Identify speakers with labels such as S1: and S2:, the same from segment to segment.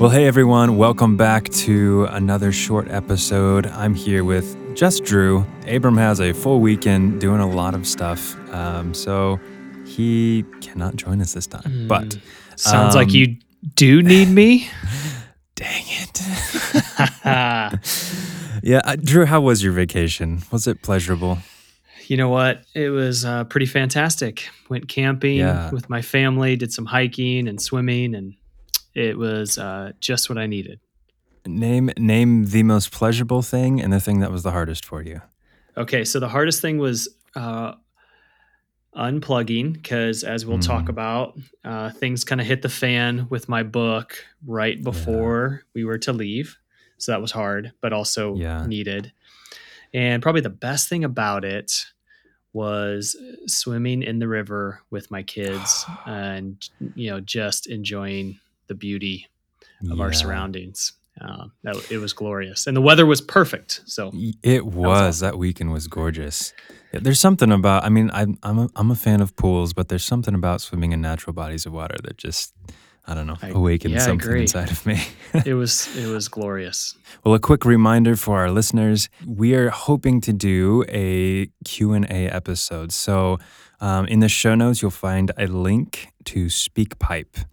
S1: Well, hey everyone, welcome back to another short episode. I'm here with just Drew. Abram has a full weekend doing a lot of stuff, um, so he cannot join us this time. But
S2: Sounds like
S1: um,
S2: you do need me.
S1: Dang it. yeah, uh, Drew, how was your vacation? Was it pleasurable?
S2: you know what? It was uh, pretty fantastic. Went camping
S1: Yeah.
S2: with my family, did some hiking and swimming, and it was uh, just what I needed.
S1: Name name the most pleasurable thing and the thing that was the hardest for you.
S2: Okay, so the hardest thing was uh, unplugging because, as we'll talk
S1: Mm.
S2: about, uh, things kind of hit the fan with my book right before we were to leave. So that was hard, but also
S1: Yeah.
S2: needed. And probably the best thing about it was swimming in the river with my kids and you know just enjoying the beauty of our surroundings. Uh, that, it was glorious, and the weather was perfect. So
S1: It was. That weekend was gorgeous. There's something about. I mean, I'm I'm a, I'm a fan of pools, but there's something about swimming in natural bodies of water that just I don't know
S2: I-
S1: awakens
S2: yeah,
S1: something inside of me.
S2: it was it was glorious.
S1: well, a quick reminder for our listeners: we are hoping to do a Q and A episode. So, um, in the show notes, you'll find a link to SpeakPipe,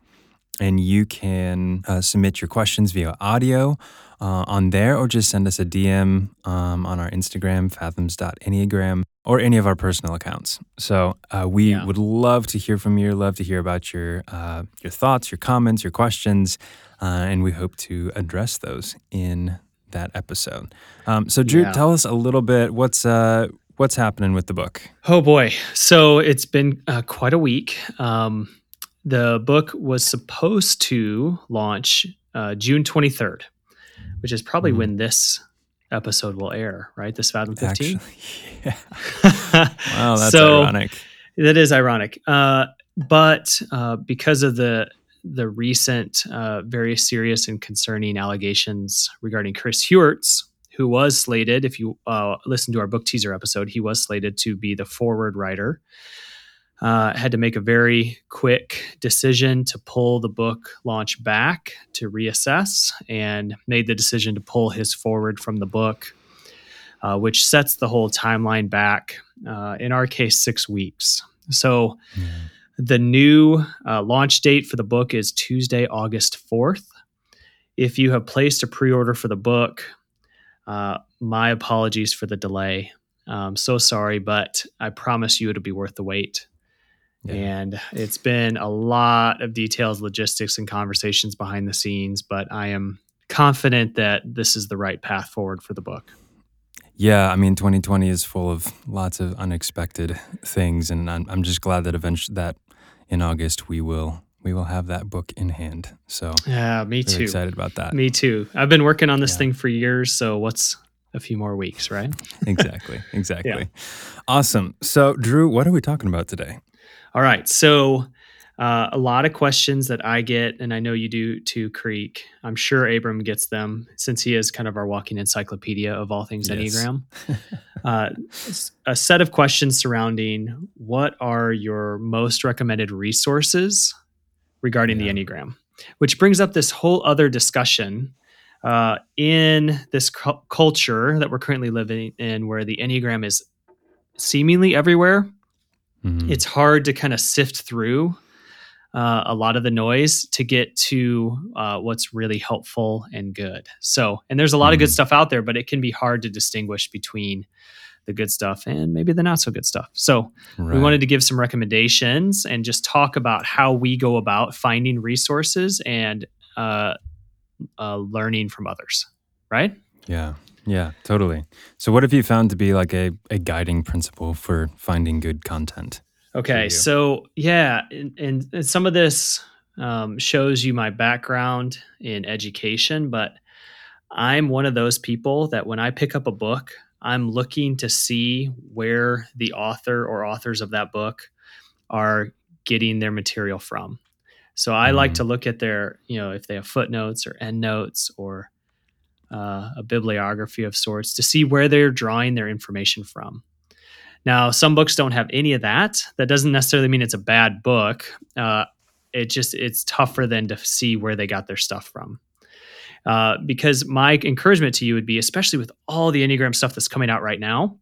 S1: and you can uh, submit your questions via audio uh, on there, or just send us a DM um, on our Instagram, fathoms.enneagram, or any of our personal accounts. So uh, we
S2: Yeah.
S1: would love to hear from you, love to hear about your uh, your thoughts, your comments, your questions, uh, and we hope to address those in that episode. Um, so Drew,
S2: Yeah.
S1: tell us a little bit what's uh, what's happening with the book.
S2: Oh boy! So it's been uh, quite a week. Um, the book was supposed to launch uh, June twenty third, which is probably
S1: Mhm.
S2: when this episode will air. Right, this Fathom fifteen.
S1: Actually, yeah. Wow, that's
S2: So-
S1: ironic.
S2: That is ironic. Uh, but uh, because of the the recent uh, very serious and concerning allegations regarding Chris Heuertz, who was slated, if you uh, listen to our book teaser episode, he was slated to be the foreword writer. Uh, had to make a very quick decision to pull the book launch back to reassess and made the decision to pull his foreword from the book, uh, which sets the whole timeline back, uh, in our case, six weeks. So
S1: Yeah.
S2: the new uh, launch date for the book is Tuesday, August 4th. If you have placed a pre order for the book, uh, my apologies for the delay. Um, so sorry, but I promise you it'll be worth the wait.
S1: Yeah.
S2: And it's been a lot of details, logistics, and conversations behind the scenes, but I am confident that this is the right path forward for the book.
S1: Yeah, I mean, 2020 is full of lots of unexpected things, and I'm, I'm just glad that eventually that in August we will we will have that book in hand. So
S2: Yeah, me too.
S1: excited about that.
S2: Me too. I've been working on this
S1: Yeah.
S2: thing for years, so what's a few more weeks, right?
S1: exactly, exactly. Awesome. So, Drew, what are we talking about today?
S2: All right. So, uh, a lot of questions that I get, and I know you do too, Creek. I'm sure Abram gets them since he is kind of our walking encyclopedia of all things
S1: Yes.
S2: Enneagram. uh, a set of questions surrounding what are your most recommended resources regarding
S1: Yeah.
S2: the Enneagram, which brings up this whole other discussion. Uh, in this cu- culture that we're currently living in, where the Enneagram is seemingly everywhere,
S1: Mhm.
S2: it's hard to kind of sift through uh, a lot of the noise to get to uh, what's really helpful and good. So, and there's a lot of good
S1: Mhm.
S2: stuff out there, but it can be hard to distinguish between the good stuff and maybe the not so good stuff. So, we wanted to give some recommendations and just talk about how we go about finding resources and uh, uh, learning from others. Right?
S1: Yeah, yeah, totally. So, what have you found to be like a, a guiding principle for finding good content?
S2: Okay, so yeah, and, and, and some of this um, shows you my background in education, but I'm one of those people that when I pick up a book, I'm looking to see where the author or authors of that book are getting their material from. So I like
S1: Mhm.
S2: to look at their, you know, if they have footnotes or endnotes or uh, a bibliography of sorts to see where they're drawing their information from. Now, some books don't have any of that. That doesn't necessarily mean it's a bad book. Uh, it just it's tougher than to see where they got their stuff from. Uh, because my encouragement to you would be, especially with all the Enneagram stuff that's coming out right now,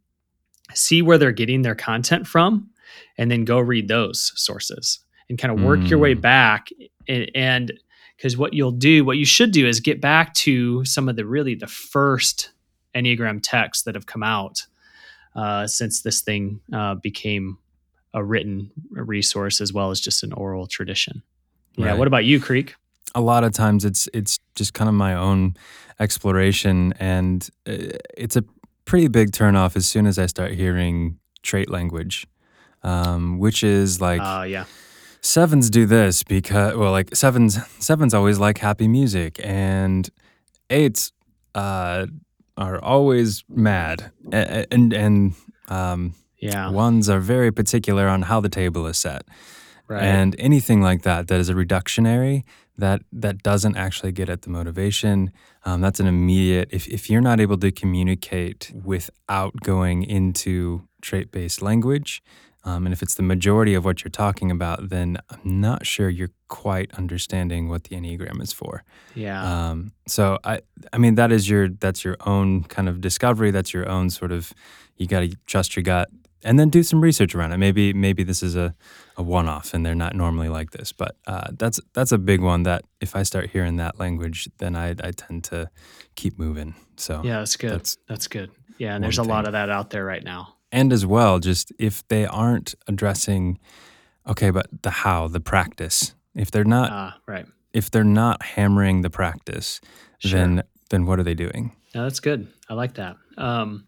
S2: see where they're getting their content from, and then go read those sources and kind of work mm. your way mm. back. And because what you'll do, what you should do, is get back to some of the really the first Enneagram texts that have come out uh, since this thing uh, became a written resource as well as just an oral tradition. Yeah. Right. What about you, Creek?
S1: A lot of times it's it's just kind of my own exploration, and uh, it's a pretty big turnoff as soon as I start hearing trait language, um, which is like,
S2: uh, yeah,
S1: sevens do this because well, like sevens sevens always like happy music, and eights uh, are always mad, and and, and um,
S2: yeah,
S1: ones are very particular on how the table is set. Right. And anything like that that is a reductionary that that doesn't actually get at the motivation. Um, that's an immediate. If if you're not able to communicate without going into trait based language, um, and if it's the majority of what you're talking about, then I'm not sure you're quite understanding what the enneagram is for.
S2: Yeah.
S1: Um, so I, I mean, that is your that's your own kind of discovery. That's your own sort of. You got to trust your gut and then do some research around it. Maybe maybe this is a, a one off and they're not normally like this, but uh, that's that's a big one. That if I start hearing that language, then I I tend to keep moving. So
S2: yeah, that's good. That's, that's good. Yeah, and there's a thing. lot of that out there right now.
S1: And as well, just if they aren't addressing, okay, but the how, the practice. If they're not
S2: uh, right,
S1: if they're not hammering the practice, sure. then then what are they doing?
S2: No, that's good. I like that. Um,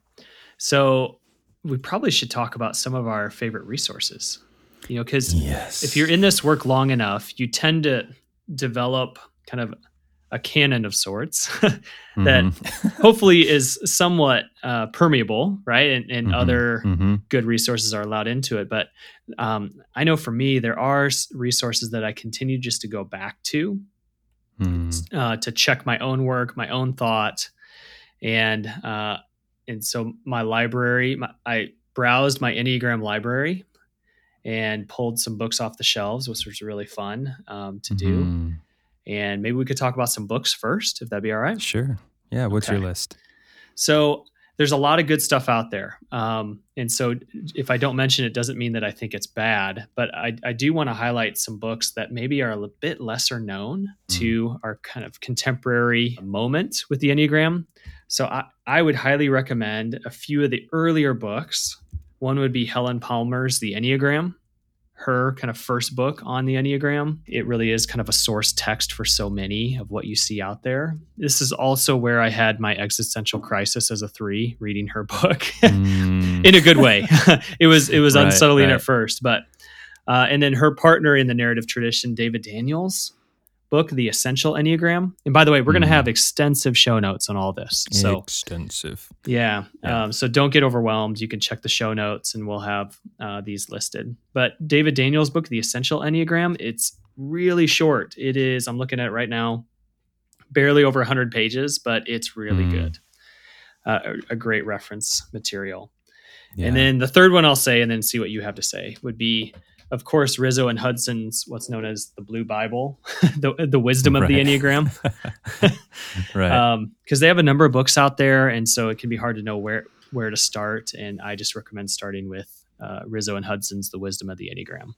S2: so we probably should talk about some of our favorite resources. You know, because
S1: yes.
S2: if you're in this work long enough, you tend to develop kind of a canon of sorts that mm-hmm. hopefully is somewhat uh, permeable, right? And, and mm-hmm. other mm-hmm. good resources are allowed into it. But um, I know for me, there are resources that I continue just to go back to mm. uh, to check my own work, my own thought, and uh, and so my library, my, I browsed my Enneagram library and pulled some books off the shelves, which was really fun um, to do. And maybe we could talk about some books first, if that'd be all right.
S1: Sure. Yeah. What's okay. your list?
S2: So there's a lot of good stuff out there. Um, and so if I don't mention it, doesn't mean that I think it's bad, but I, I do want to highlight some books that maybe are a bit lesser known mm. to our kind of contemporary moment with the Enneagram. So I, I would highly recommend a few of the earlier books. One would be Helen Palmer's The Enneagram, her kind of first book on the Enneagram. It really is kind of a source text for so many of what you see out there. This is also where I had my existential crisis as a three reading her book mm. in a good way. it was it was right, unsettling right. at first, but uh, and then her partner in the narrative tradition, David Daniels, book, The Essential Enneagram. And by the way, we're mm. going to have extensive show notes on all this. So
S1: extensive.
S2: Yeah. yeah. Um, so don't get overwhelmed. You can check the show notes and we'll have uh, these listed. But David Daniels' book, The Essential Enneagram, it's really short. It is, I'm looking at it right now, barely over 100 pages, but it's really mm. good. Uh, a, a, great reference material. Yeah. And then the third one I'll say, and then see what you have to say, would be of course, Riso and Hudson's what's known as the Blue Bible, the the wisdom of right. the Enneagram,
S1: right?
S2: Because um, they have a number of books out there, and so it can be hard to know where where to start. And I just recommend starting with uh, Riso and Hudson's The Wisdom of the Enneagram.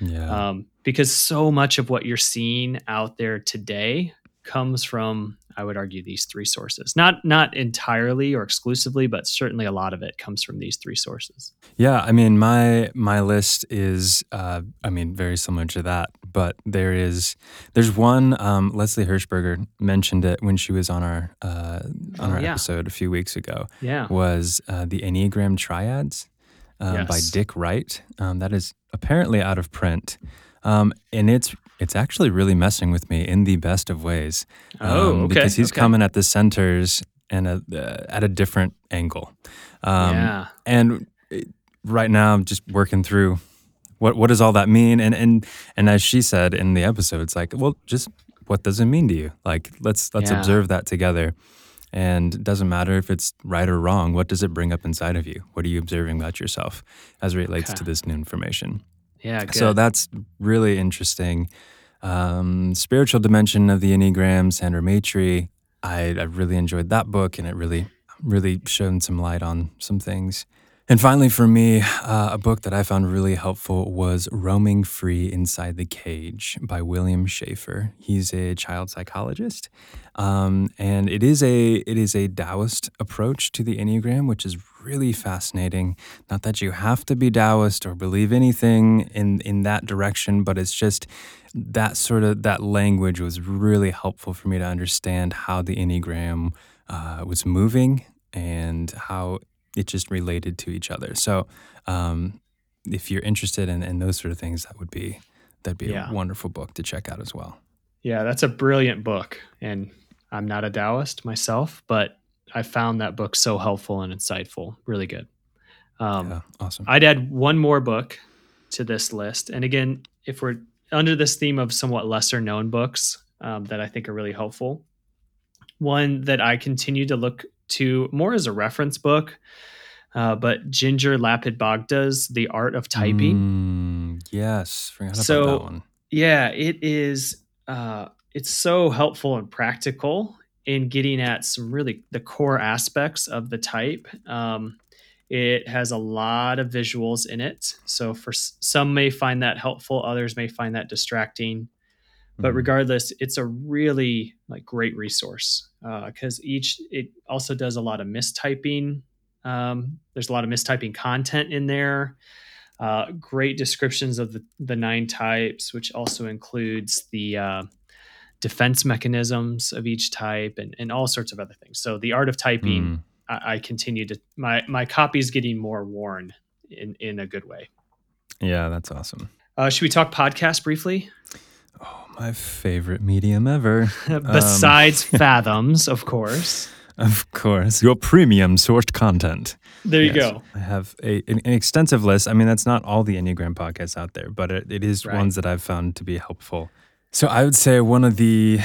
S1: Yeah.
S2: Um, because so much of what you're seeing out there today comes from I would argue these three sources. Not not entirely or exclusively, but certainly a lot of it comes from these three sources.
S1: Yeah, I mean my my list is uh, I mean very similar to that, but there is there's one um, Leslie Hershberger mentioned it when she was on our uh, on oh, our yeah. episode a few weeks ago.
S2: Yeah,
S1: was uh, the Enneagram Triads um, yes. by Dick Wright. Um, that is apparently out of print. Um, and it's it's actually really messing with me in the best of ways.
S2: Oh, um, okay.
S1: Because he's
S2: okay.
S1: coming at the centers and a, uh, at a different angle. Um,
S2: yeah.
S1: And right now, I'm just working through what what does all that mean. And and and as she said in the episode, it's like, well, just what does it mean to you? Like, let's let's yeah. observe that together. And it doesn't matter if it's right or wrong. What does it bring up inside of you? What are you observing about yourself as it relates okay. to this new information?
S2: Yeah. Good.
S1: So that's really interesting. Um, spiritual dimension of the Enneagram, Sandra Maitri. I, I really enjoyed that book, and it really, really shone some light on some things. And finally, for me, uh, a book that I found really helpful was Roaming Free Inside the Cage by William Schafer. He's a child psychologist. Um, and it is a it is a Taoist approach to the Enneagram, which is really fascinating. Not that you have to be Taoist or believe anything in in that direction, but it's just that sort of that language was really helpful for me to understand how the Enneagram uh, was moving and how it just related to each other. So, um, if you're interested in, in those sort of things, that would be that'd be yeah. a wonderful book to check out as well.
S2: Yeah, that's a brilliant book, and I'm not a Taoist myself, but I found that book so helpful and insightful. Really good.
S1: Um, yeah, awesome.
S2: I'd add one more book to this list, and again, if we're under this theme of somewhat lesser known books um, that I think are really helpful, one that I continue to look to more as a reference book. Uh, but Ginger Lapid-Bogda's The Art of Typing.
S1: Mm, yes, forgot so, about that one.
S2: Yeah, it is. Uh, it's so helpful and practical in getting at some really the core aspects of the type. Um, it has a lot of visuals in it, so for some may find that helpful, others may find that distracting but mm-hmm. regardless it's a really like great resource because uh, each it also does a lot of mistyping. Um, there's a lot of mistyping content in there. Uh, great descriptions of the, the nine types which also includes the uh, defense mechanisms of each type and, and all sorts of other things. So the art of typing mm. I, I continue to my my copy is getting more worn in in a good way.
S1: Yeah that's awesome.
S2: Uh, should we talk podcast briefly
S1: my favorite medium ever.
S2: Besides um, Fathoms, of course.
S1: Of course, your premium sourced content.
S2: There you yes, go.
S1: I have a, an, an, extensive list. I mean, that's not all the Enneagram podcasts out there, but it, it is right. ones that I've found to be helpful. So I would say one of the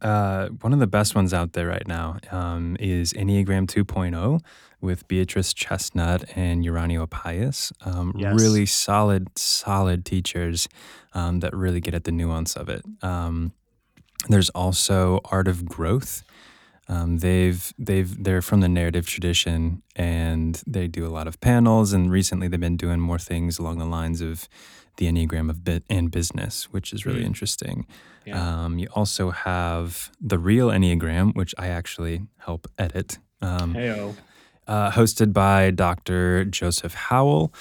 S1: uh, one of the best ones out there right now um, is Enneagram 2.0 with Beatrice Chestnut and Uranio Paes. Um, yes. Really solid, solid teachers um, that really get at the nuance of it. Um, there's also Art of Growth. Um, they've they've they're from the narrative tradition and they do a lot of panels and recently they've been doing more things along the lines of the enneagram of bit and business, which is really mm. interesting. Yeah. Um, you also have the real enneagram, which I actually help edit. Um, uh, hosted by Dr. Joseph Howell.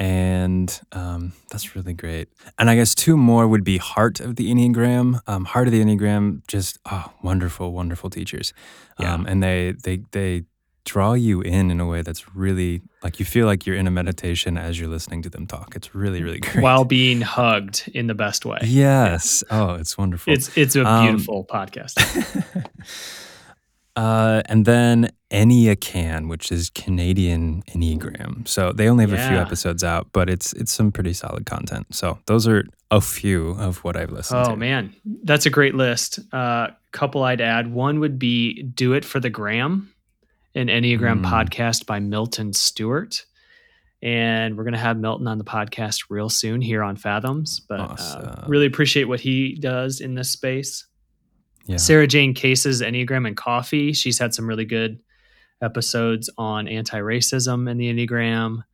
S1: And um, that's really great. And I guess two more would be Heart of the Enneagram. Um, Heart of the Enneagram, just oh, wonderful, wonderful teachers. Yeah. Um, and they they they draw you in in a way that's really like you feel like you're in a meditation as you're listening to them talk. It's really really great.
S2: While being hugged in the best way.
S1: Yes. Oh, it's wonderful.
S2: It's it's a um, beautiful podcast.
S1: Uh, and then Enneacan, which is Canadian Enneagram. So they only have yeah. a few episodes out, but it's it's some pretty solid content. So those are a few of what I've listened
S2: oh,
S1: to.
S2: Oh man, that's a great list. Uh, couple I'd add. One would be "Do It for the Gram," an Enneagram mm. podcast by Milton Stewart. And we're going to have Milton on the podcast real soon here on Fathoms. But uh, awesome. uh, really appreciate what he does in this space. Yeah. Sarah Jane Case's Enneagram and Coffee. She's had some really good episodes on anti-racism and the Enneagram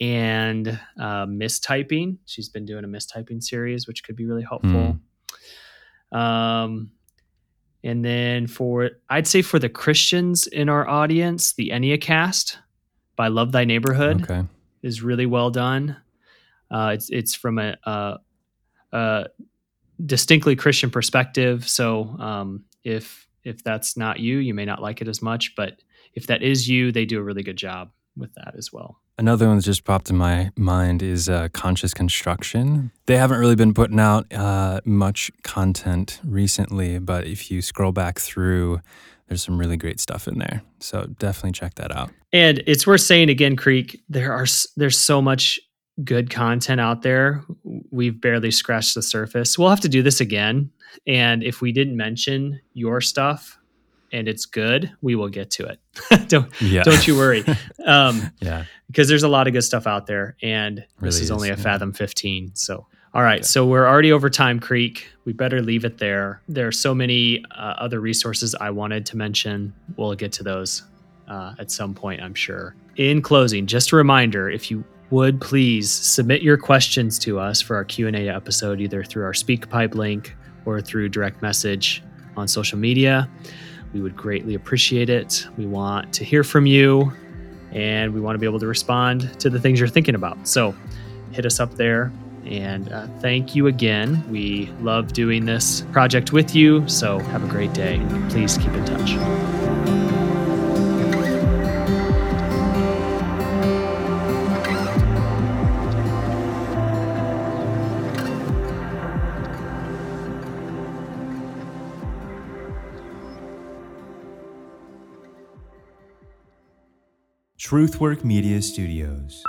S2: and uh, mistyping. She's been doing a mistyping series, which could be really helpful. Mm. Um, and then for I'd say for the Christians in our audience, the Enneacast by Love Thy Neighborhood okay. is really well done. Uh, it's it's from a, a, a distinctly Christian perspective. So um, if if that's not you, you may not like it as much. But if that is you, they do a really good job with that as well.
S1: Another one that just popped in my mind is uh, Conscious Construction. They haven't really been putting out uh, much content recently, but if you scroll back through, there's some really great stuff in there. So definitely check that out.
S2: And it's worth saying again, Creek, there are there's so much good content out there. We've barely scratched the surface. We'll have to do this again. And if we didn't mention your stuff and it's good, we will get to it. don't yeah. don't you worry. Um, yeah, because there's a lot of good stuff out there, and really this is, is only a yeah. Fathom 15. So All right, so we're already over time, Creek. We better leave it there. There are so many uh, other resources I wanted to mention. We'll get to those uh, at some point, I'm sure. In closing, just a reminder: if you would please submit your questions to us for our Q&A episode either through our SpeakPipe link or through direct message on social media. We would greatly appreciate it. We want to hear from you and we want to be able to respond to the things you're thinking about. So hit us up there and uh, thank you again. We love doing this project with you. So have a great day. Please keep in touch.
S1: Truthwork Media Studios.